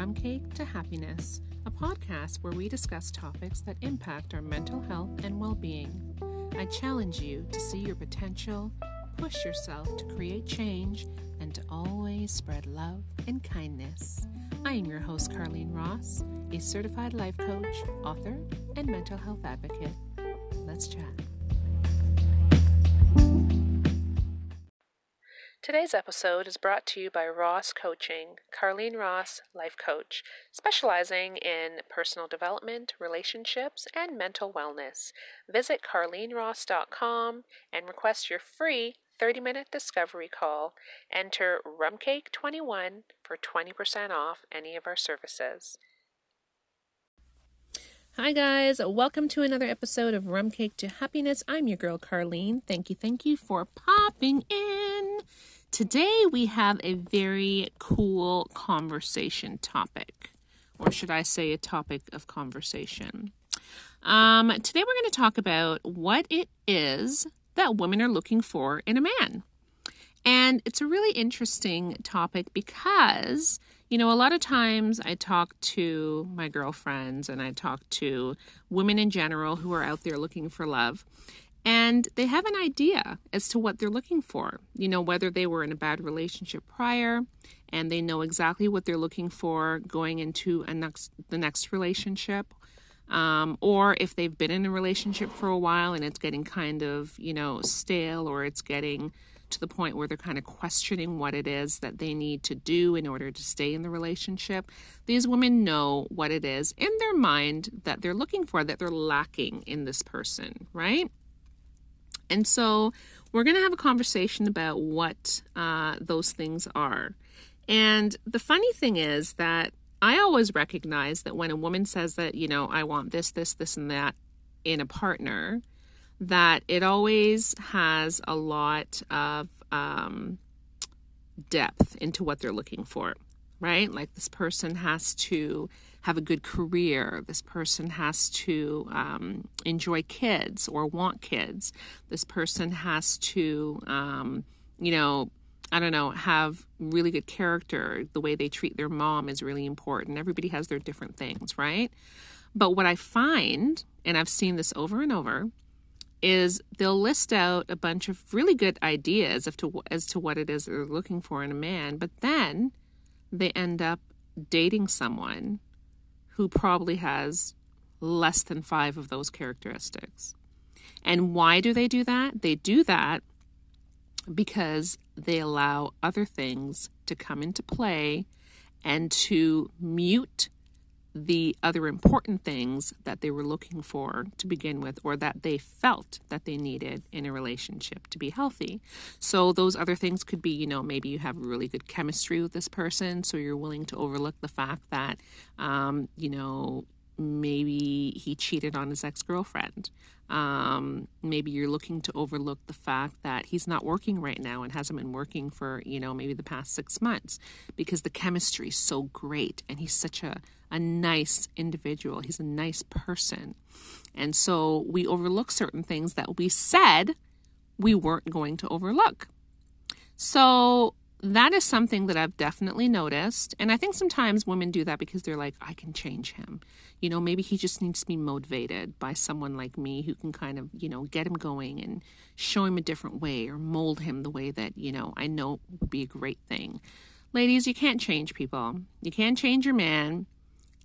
Rum Cake to Happiness, a podcast where we discuss topics that impact our mental health and well being. I challenge you to see your potential, push yourself to create change, and to always spread love and kindness. I am your host, Carlene Ross, a certified life coach, author, and mental health advocate. Let's chat. Today's episode is brought to you by Ross Coaching, Carlene Ross, life coach, specializing in personal development, relationships, and mental wellness. Visit carleneross.com and request your free 30 minute discovery call. Enter RumCake21 for 20% off any of our services. Hi, guys. Welcome to another episode of Rum Cake to Happiness. I'm your girl, Carlene. Thank you, thank you for popping in. Today, we have a very cool conversation topic, or should I say, a topic of conversation. Um, today, we're going to talk about what it is that women are looking for in a man. And it's a really interesting topic because you know, a lot of times I talk to my girlfriends and I talk to women in general who are out there looking for love. And they have an idea as to what they're looking for. You know, whether they were in a bad relationship prior and they know exactly what they're looking for going into a next the next relationship. Um, or if they've been in a relationship for a while and it's getting kind of, you know, stale or it's getting to the point where they're kind of questioning what it is that they need to do in order to stay in the relationship. These women know what it is in their mind that they're looking for, that they're lacking in this person, right? And so we're going to have a conversation about what uh, those things are. And the funny thing is that I always recognize that when a woman says that, you know, I want this, this, this, and that in a partner, that it always has a lot of um, depth into what they're looking for, right? Like this person has to have a good career. This person has to um, enjoy kids or want kids. This person has to, um, you know, I don't know, have really good character. The way they treat their mom is really important. Everybody has their different things, right? But what I find, and I've seen this over and over, is they'll list out a bunch of really good ideas as to, as to what it is they're looking for in a man, but then they end up dating someone who probably has less than five of those characteristics. And why do they do that? They do that because they allow other things to come into play and to mute the other important things that they were looking for to begin with or that they felt that they needed in a relationship to be healthy. So those other things could be, you know, maybe you have really good chemistry with this person, so you're willing to overlook the fact that, um, you know, maybe he cheated on his ex girlfriend. Um, maybe you're looking to overlook the fact that he's not working right now and hasn't been working for, you know, maybe the past six months because the chemistry is so great and he's such a, a nice individual. He's a nice person. And so we overlook certain things that we said we weren't going to overlook. So that is something that I've definitely noticed. And I think sometimes women do that because they're like, I can change him. You know, maybe he just needs to be motivated by someone like me who can kind of, you know, get him going and show him a different way or mold him the way that, you know, I know would be a great thing. Ladies, you can't change people. You can't change your man.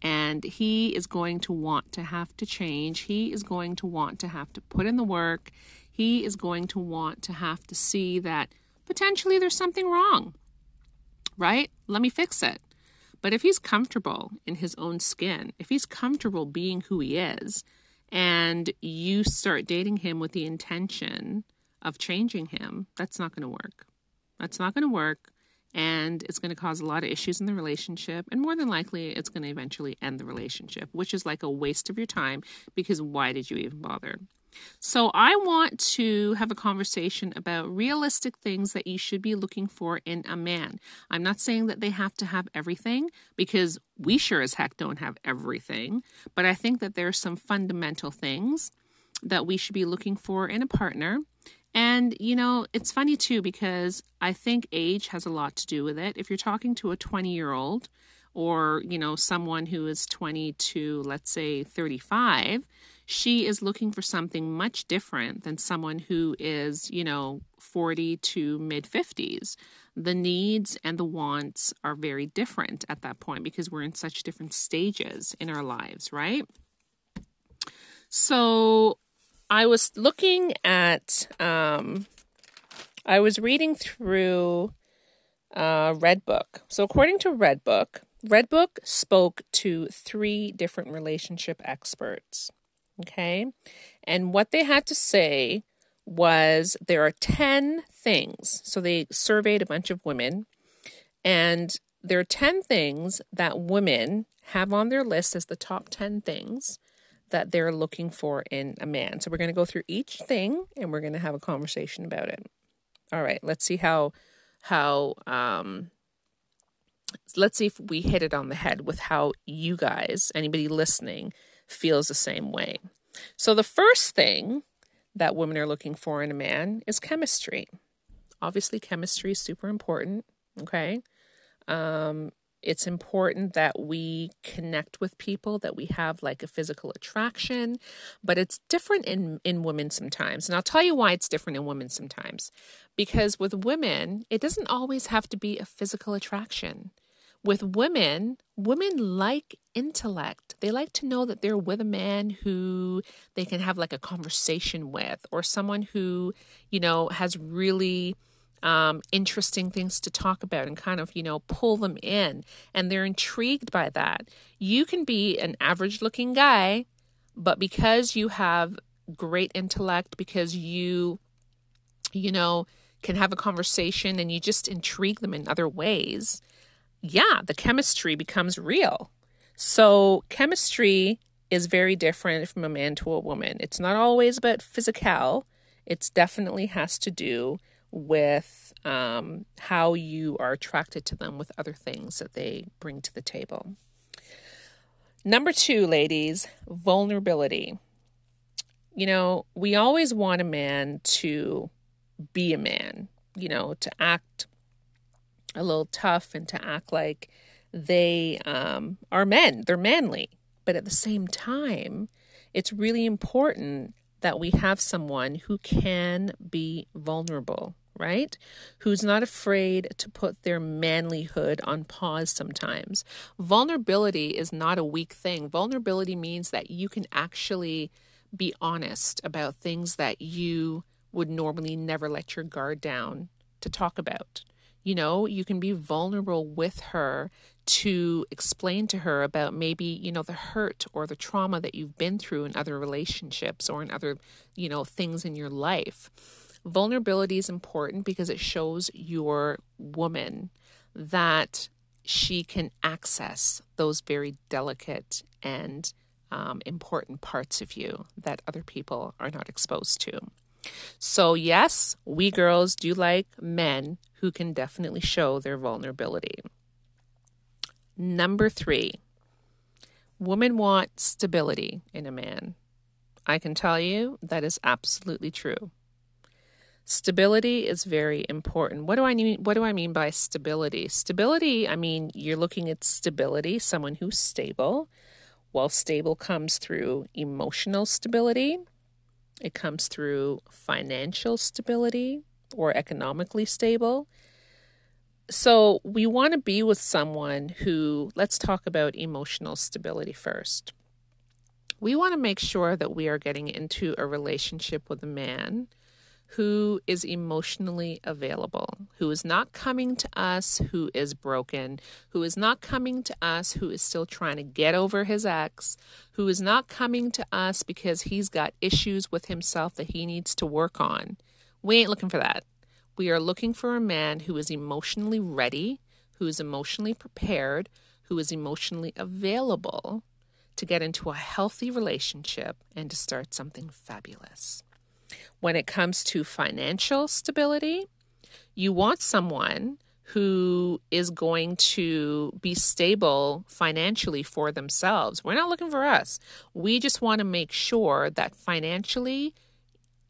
And he is going to want to have to change. He is going to want to have to put in the work. He is going to want to have to see that potentially there's something wrong, right? Let me fix it. But if he's comfortable in his own skin, if he's comfortable being who he is, and you start dating him with the intention of changing him, that's not going to work. That's not going to work. And it's going to cause a lot of issues in the relationship. And more than likely, it's going to eventually end the relationship, which is like a waste of your time because why did you even bother? So, I want to have a conversation about realistic things that you should be looking for in a man. I'm not saying that they have to have everything because we sure as heck don't have everything, but I think that there are some fundamental things that we should be looking for in a partner. And, you know, it's funny too because I think age has a lot to do with it. If you're talking to a 20 year old, or, you know, someone who is 20 to, let's say, 35, she is looking for something much different than someone who is, you know, 40 to mid 50s. The needs and the wants are very different at that point because we're in such different stages in our lives, right? So I was looking at, um, I was reading through uh, Redbook. So according to Redbook, Redbook spoke to three different relationship experts. Okay. And what they had to say was there are 10 things. So they surveyed a bunch of women, and there are 10 things that women have on their list as the top 10 things that they're looking for in a man. So we're going to go through each thing and we're going to have a conversation about it. All right, let's see how how um let's see if we hit it on the head with how you guys, anybody listening, feels the same way. So, the first thing that women are looking for in a man is chemistry. Obviously, chemistry is super important. Okay. Um, it's important that we connect with people, that we have like a physical attraction, but it's different in, in women sometimes. And I'll tell you why it's different in women sometimes. Because with women, it doesn't always have to be a physical attraction with women, women like intellect. They like to know that they're with a man who they can have like a conversation with, or someone who, you know, has really um, interesting things to talk about and kind of, you know, pull them in. And they're intrigued by that. You can be an average looking guy, but because you have great intellect, because you, you know, can have a conversation and you just intrigue them in other ways yeah, the chemistry becomes real. So, chemistry is very different from a man to a woman. It's not always about physical, it definitely has to do with um, how you are attracted to them with other things that they bring to the table. Number two, ladies, vulnerability. You know, we always want a man to be a man, you know, to act a little tough and to act like they um, are men. They're manly. But at the same time, it's really important that we have someone who can be vulnerable, right? Who's not afraid to put their manlyhood on pause sometimes. Vulnerability is not a weak thing. Vulnerability means that you can actually be honest about things that you would normally never let your guard down to talk about. You know, you can be vulnerable with her to explain to her about maybe, you know, the hurt or the trauma that you've been through in other relationships or in other, you know, things in your life. Vulnerability is important because it shows your woman that she can access those very delicate and um, important parts of you that other people are not exposed to. So, yes, we girls do like men who can definitely show their vulnerability. Number three, women want stability in a man. I can tell you that is absolutely true. Stability is very important. What do I mean what do I mean by stability? Stability, I mean you're looking at stability, someone who's stable. Well, stable comes through emotional stability, it comes through financial stability or economically stable. So we want to be with someone who, let's talk about emotional stability first. We want to make sure that we are getting into a relationship with a man who is emotionally available, who is not coming to us who is broken, who is not coming to us who is still trying to get over his ex, who is not coming to us because he's got issues with himself that he needs to work on. We ain't looking for that. We are looking for a man who is emotionally ready, who is emotionally prepared, who is emotionally available to get into a healthy relationship and to start something fabulous. When it comes to financial stability, you want someone who is going to be stable financially for themselves. We're not looking for us. We just want to make sure that financially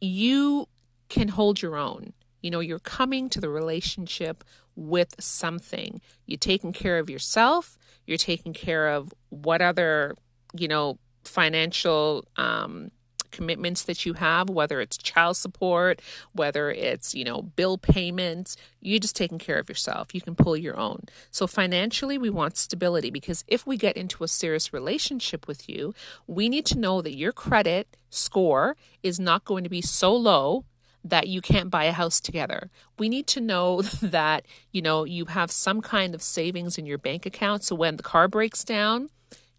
you can hold your own. You know, you're coming to the relationship with something. You're taking care of yourself, you're taking care of what other, you know, financial um, commitments that you have, whether it's child support, whether it's, you know, bill payments, you're just taking care of yourself. You can pull your own. So financially, we want stability because if we get into a serious relationship with you, we need to know that your credit score is not going to be so low that you can't buy a house together. We need to know that, you know, you have some kind of savings in your bank account so when the car breaks down,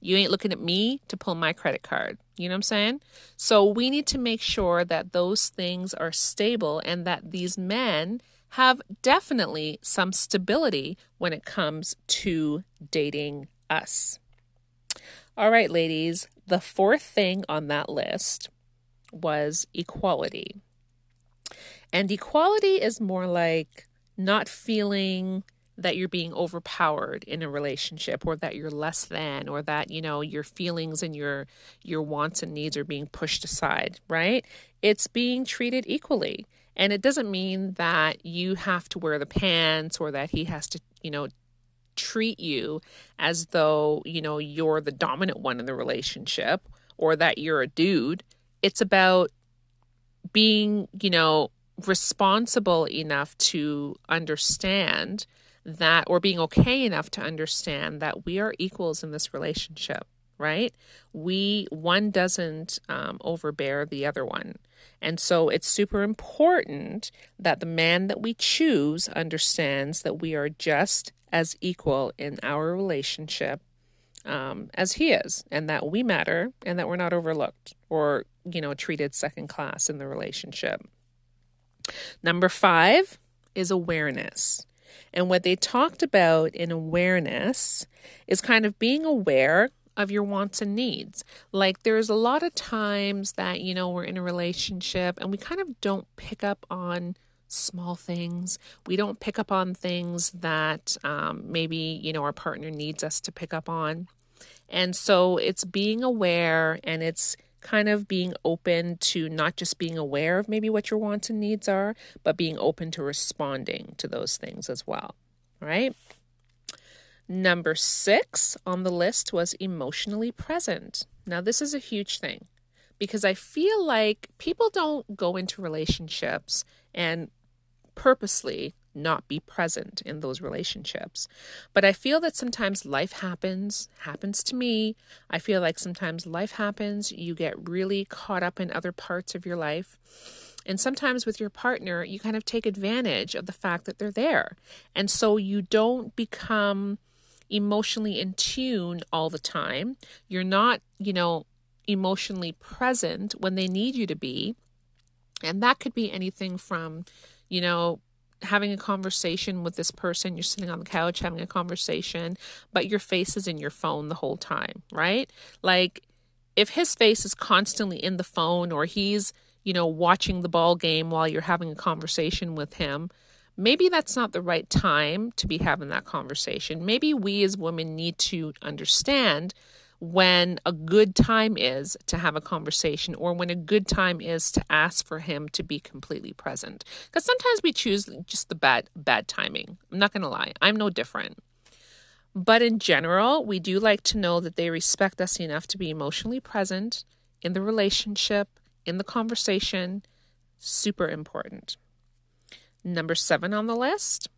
you ain't looking at me to pull my credit card. You know what I'm saying? So we need to make sure that those things are stable and that these men have definitely some stability when it comes to dating us. All right, ladies, the fourth thing on that list was equality. And equality is more like not feeling that you're being overpowered in a relationship or that you're less than or that you know your feelings and your your wants and needs are being pushed aside right? It's being treated equally. And it doesn't mean that you have to wear the pants or that he has to you know treat you as though you know you're the dominant one in the relationship or that you're a dude. It's about being you know responsible enough to understand that or being okay enough to understand that we are equals in this relationship right? We one doesn't um, overbear the other one. And so it's super important that the man that we choose understands that we are just as equal in our relationship um, as he is and that we matter and that we're not overlooked or you know treated second class in the relationship. Number five is awareness and what they talked about in awareness is kind of being aware of your wants and needs. Like there's a lot of times that, you know, we're in a relationship and we kind of don't pick up on small things. We don't pick up on things that um, maybe, you know, our partner needs us to pick up on. And so it's being aware and it's kind of being open to not just being aware of maybe what your wants and needs are, but being open to responding to those things as well. Right? Number six on the list was emotionally present. Now, this is a huge thing because I feel like people don't go into relationships and purposely not be present in those relationships. But I feel that sometimes life happens, happens to me. I feel like sometimes life happens, you get really caught up in other parts of your life. And sometimes with your partner, you kind of take advantage of the fact that they're there. And so you don't become emotionally in tune all the time. You're not, you know, emotionally present when they need you to be. And that could be anything from, you know, having a conversation with this person. You're sitting on the couch having a conversation, but your face is in your phone the whole time, right? Like if his face is constantly in the phone or he's, you know, watching the ball game while you're having a conversation with him, maybe that's not the right time to be having that conversation. Maybe we as women need to understand when a good time is to have a conversation or when a good time is to ask for him to be completely present. Because sometimes we choose just the bad bad timing. I'm not to lie. I'm no different. But in general we do like to know that they respect us enough to be emotionally present in the relationship in the conversation. Super important. Number 7 on the list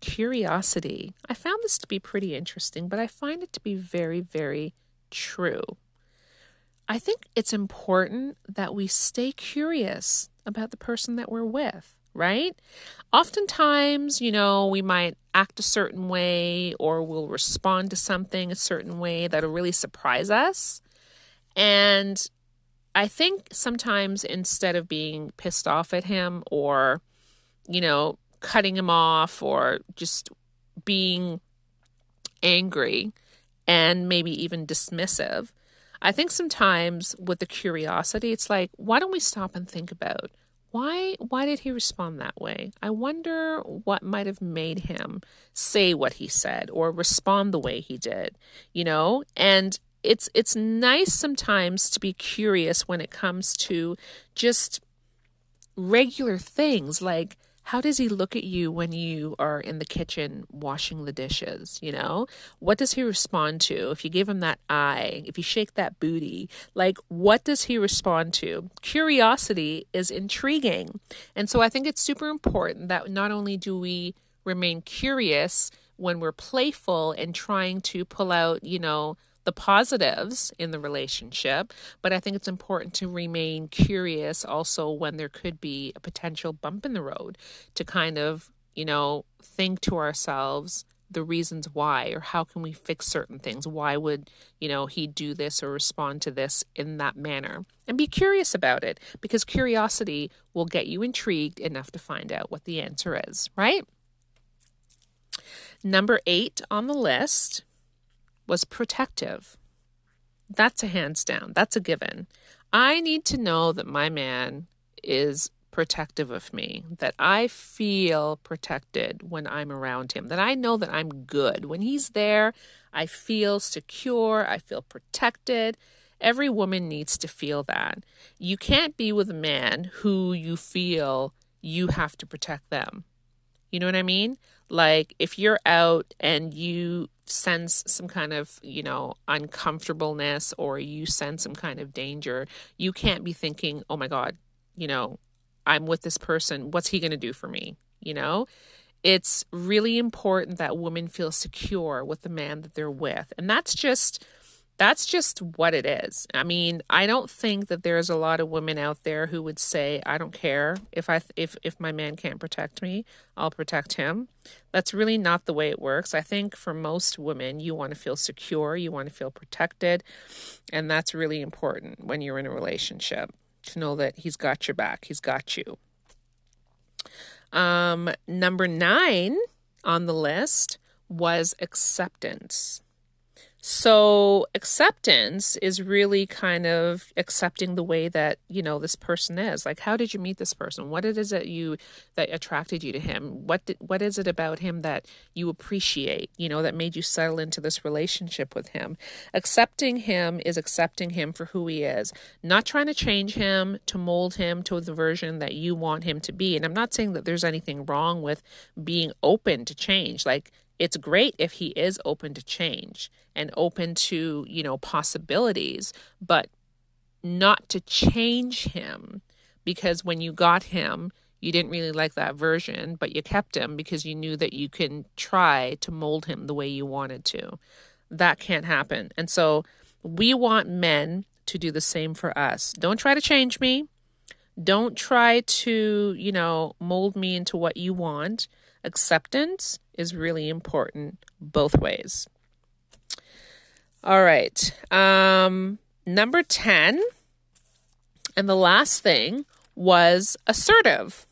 curiosity. I found this to be pretty interesting, but I find it to be very, very true. I think it's important that we stay curious about the person that we're with, right? Oftentimes, you know, we might act a certain way or we'll respond to something a certain way that'll really surprise us. And I think sometimes instead of being pissed off at him or, you know, cutting him off or just being angry and maybe even dismissive. I think sometimes with the curiosity, it's like, why don't we stop and think about why why did he respond that way? I wonder what might have made him say what he said or respond the way he did, you know? And it's it's nice sometimes to be curious when it comes to just regular things like how does he look at you when you are in the kitchen washing the dishes? You know, what does he respond to? If you give him that eye, if you shake that booty, like what does he respond to? Curiosity is intriguing. And so I think it's super important that not only do we remain curious when we're playful and trying to pull out, you know, the positives in the relationship, but I think it's important to remain curious also when there could be a potential bump in the road to kind of, you know, think to ourselves the reasons why or how can we fix certain things? Why would you know he do this or respond to this in that manner? And be curious about it because curiosity will get you intrigued enough to find out what the answer is right? Number 8 on the list was protective. That's a hands down. That's a given. I need to know that my man is protective of me, that I feel protected when I'm around him, that I know that I'm good. When he's there, I feel secure, I feel protected. Every woman needs to feel that. You can't be with a man who you feel you have to protect them. You know what I mean? Like if you're out and you sense some kind of, you know, uncomfortableness or you sense some kind of danger, you can't be thinking, oh my God, you know, I'm with this person. What's he going to do for me? You know? It's really important that women feel secure with the man that they're with. And that's just that's just what it is. I mean, I don't think that there's a lot of women out there who would say, "I don't care if I if if my man can't protect me, I'll protect him." That's really not the way it works. I think for most women, you want to feel secure, you want to feel protected, and that's really important when you're in a relationship to know that he's got your back, he's got you. Um, number 9 on the list was acceptance. So acceptance is really kind of accepting the way that, you know, this person is. Like how did you meet this person? What it is that you that attracted you to him? What did, what is it about him that you appreciate, you know, that made you settle into this relationship with him? Accepting him is accepting him for who he is, not trying to change him, to mold him to the version that you want him to be. And I'm not saying that there's anything wrong with being open to change. Like it's great if he is open to change and open to, you know, possibilities, but not to change him because when you got him, you didn't really like that version, but you kept him because you knew that you can try to mold him the way you wanted to. That can't happen. And so we want men to do the same for us. Don't try to change me. Don't try to, you know, mold me into what you want. Acceptance is really important both ways. All right. Um, number 10, and the last thing was assertive.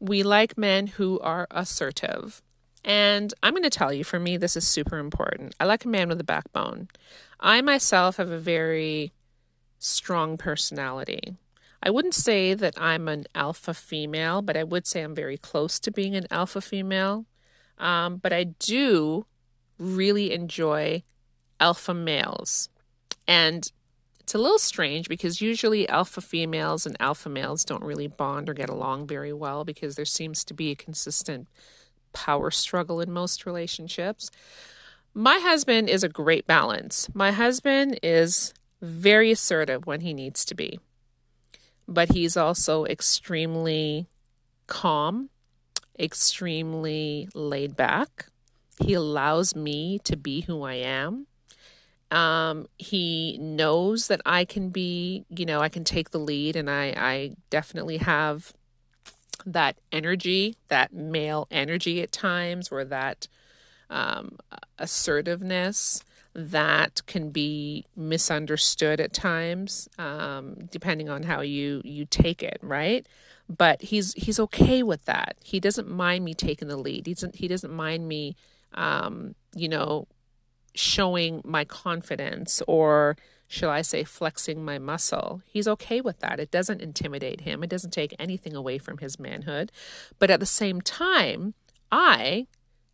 We like men who are assertive. And I'm going to tell you, for me, this is super important. I like a man with a backbone. I myself have a very strong personality. I wouldn't say that I'm an alpha female, but I would say I'm very close to being an alpha female. Um, but I do really enjoy alpha males. And it's a little strange because usually alpha females and alpha males don't really bond or get along very well because there seems to be a consistent power struggle in most relationships. My husband is a great balance. My husband is very assertive when he needs to be, but he's also extremely calm extremely laid back. He allows me to be who I am. Um, he knows that I can be, you know, I can take the lead, and I, I definitely have that energy, that male energy at times, or that um, assertiveness that can be misunderstood at times, um, depending on how you you take it, right? but he's he's okay with that. He doesn't mind me taking the lead. He doesn't he doesn't mind me um, you know, showing my confidence or shall I say flexing my muscle. He's okay with that. It doesn't intimidate him. It doesn't take anything away from his manhood. But at the same time, I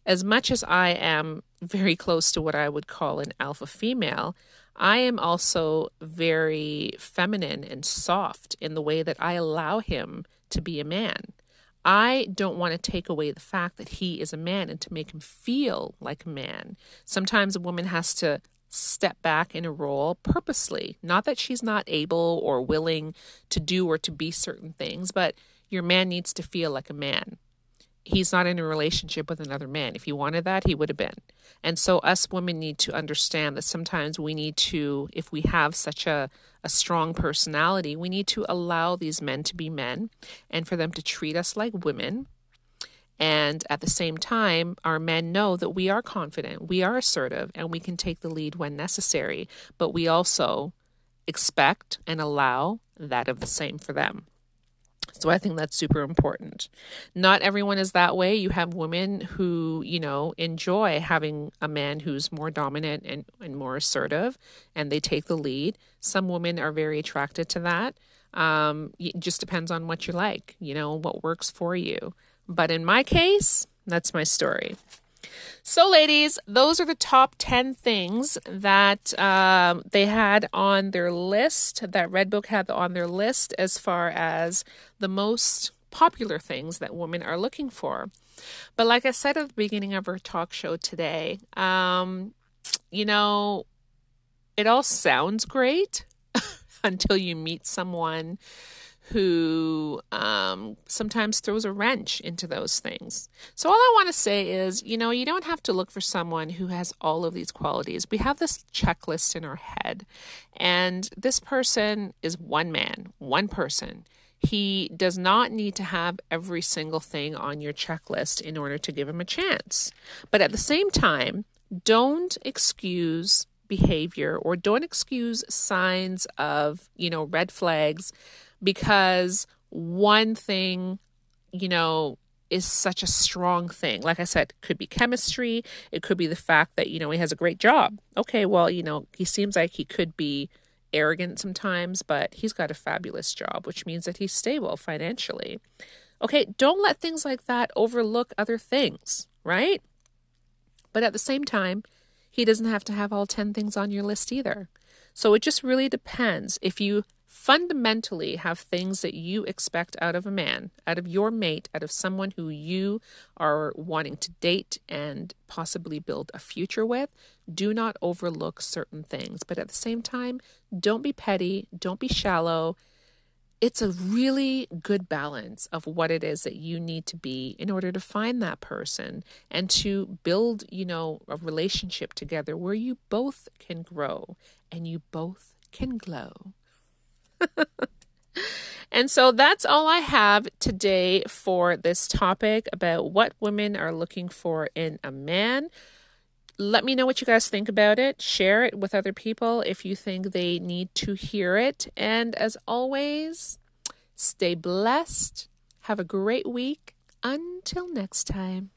as much as I am very close to what I would call an alpha female, I am also very feminine and soft in the way that I allow him to be a man. I don't want to take away the fact that he is a man and to make him feel like a man. Sometimes a woman has to step back in a role purposely. Not that she's not able or willing to do or to be certain things, but your man needs to feel like a man. He's not in a relationship with another man. If he wanted that, he would have been. And so, us women need to understand that sometimes we need to, if we have such a, a strong personality, we need to allow these men to be men and for them to treat us like women and at the same time, our men know that we are confident, we are assertive, and we can take the lead when necessary. But we also expect and allow that of the same for them. So I think that's super important. Not everyone is that way. You have women who, you know, enjoy having a man who's more dominant and, and more assertive and they take the lead. Some women are very attracted to that. Um, it just depends on what you like, you know, what works for you. But in my case, that's my story. So, ladies, those are the top 10 things that um, they had on their list, that Redbook had on their list as far as the most popular things that women are looking for. But, like I said at the beginning of our talk show today, um, you know, it all sounds great until you meet someone who um, sometimes throws a wrench into those things. So, all I want to say is, you know, you don't have to look for someone who has all of these qualities. We have this checklist in our head, and this person is one man, one person. He does not need to have every single thing on your checklist in order to give him a chance. But at the same time, don't excuse behavior or don't excuse signs of, you know, red flags because one thing, you know, is such a strong thing. Like I said, could be chemistry, it could be the fact that, you know, he has a great job. Okay, well, you know, he seems like he could be arrogant sometimes, but he's got a fabulous job, which means that he's stable financially. Okay, don't let things like that overlook other things, right? But at the same time, he doesn't have to have all 10 things on your list either. So it just really depends. If you fundamentally have things that you expect out of a man, out of your mate, out of someone who you are wanting to date and possibly build a future with, do not overlook certain things. But at the same time, don't be petty, don't be shallow. It's a really good balance of what it is that you need to be in order to find that person and to build, you know, a relationship together where you both can grow and you both can glow. And so that's all I have today for this topic about what women are looking for in a man. Let me know what you guys think about it. Share it with other people if you think they need to hear it. And as always, stay blessed. Have a great week. Until next time.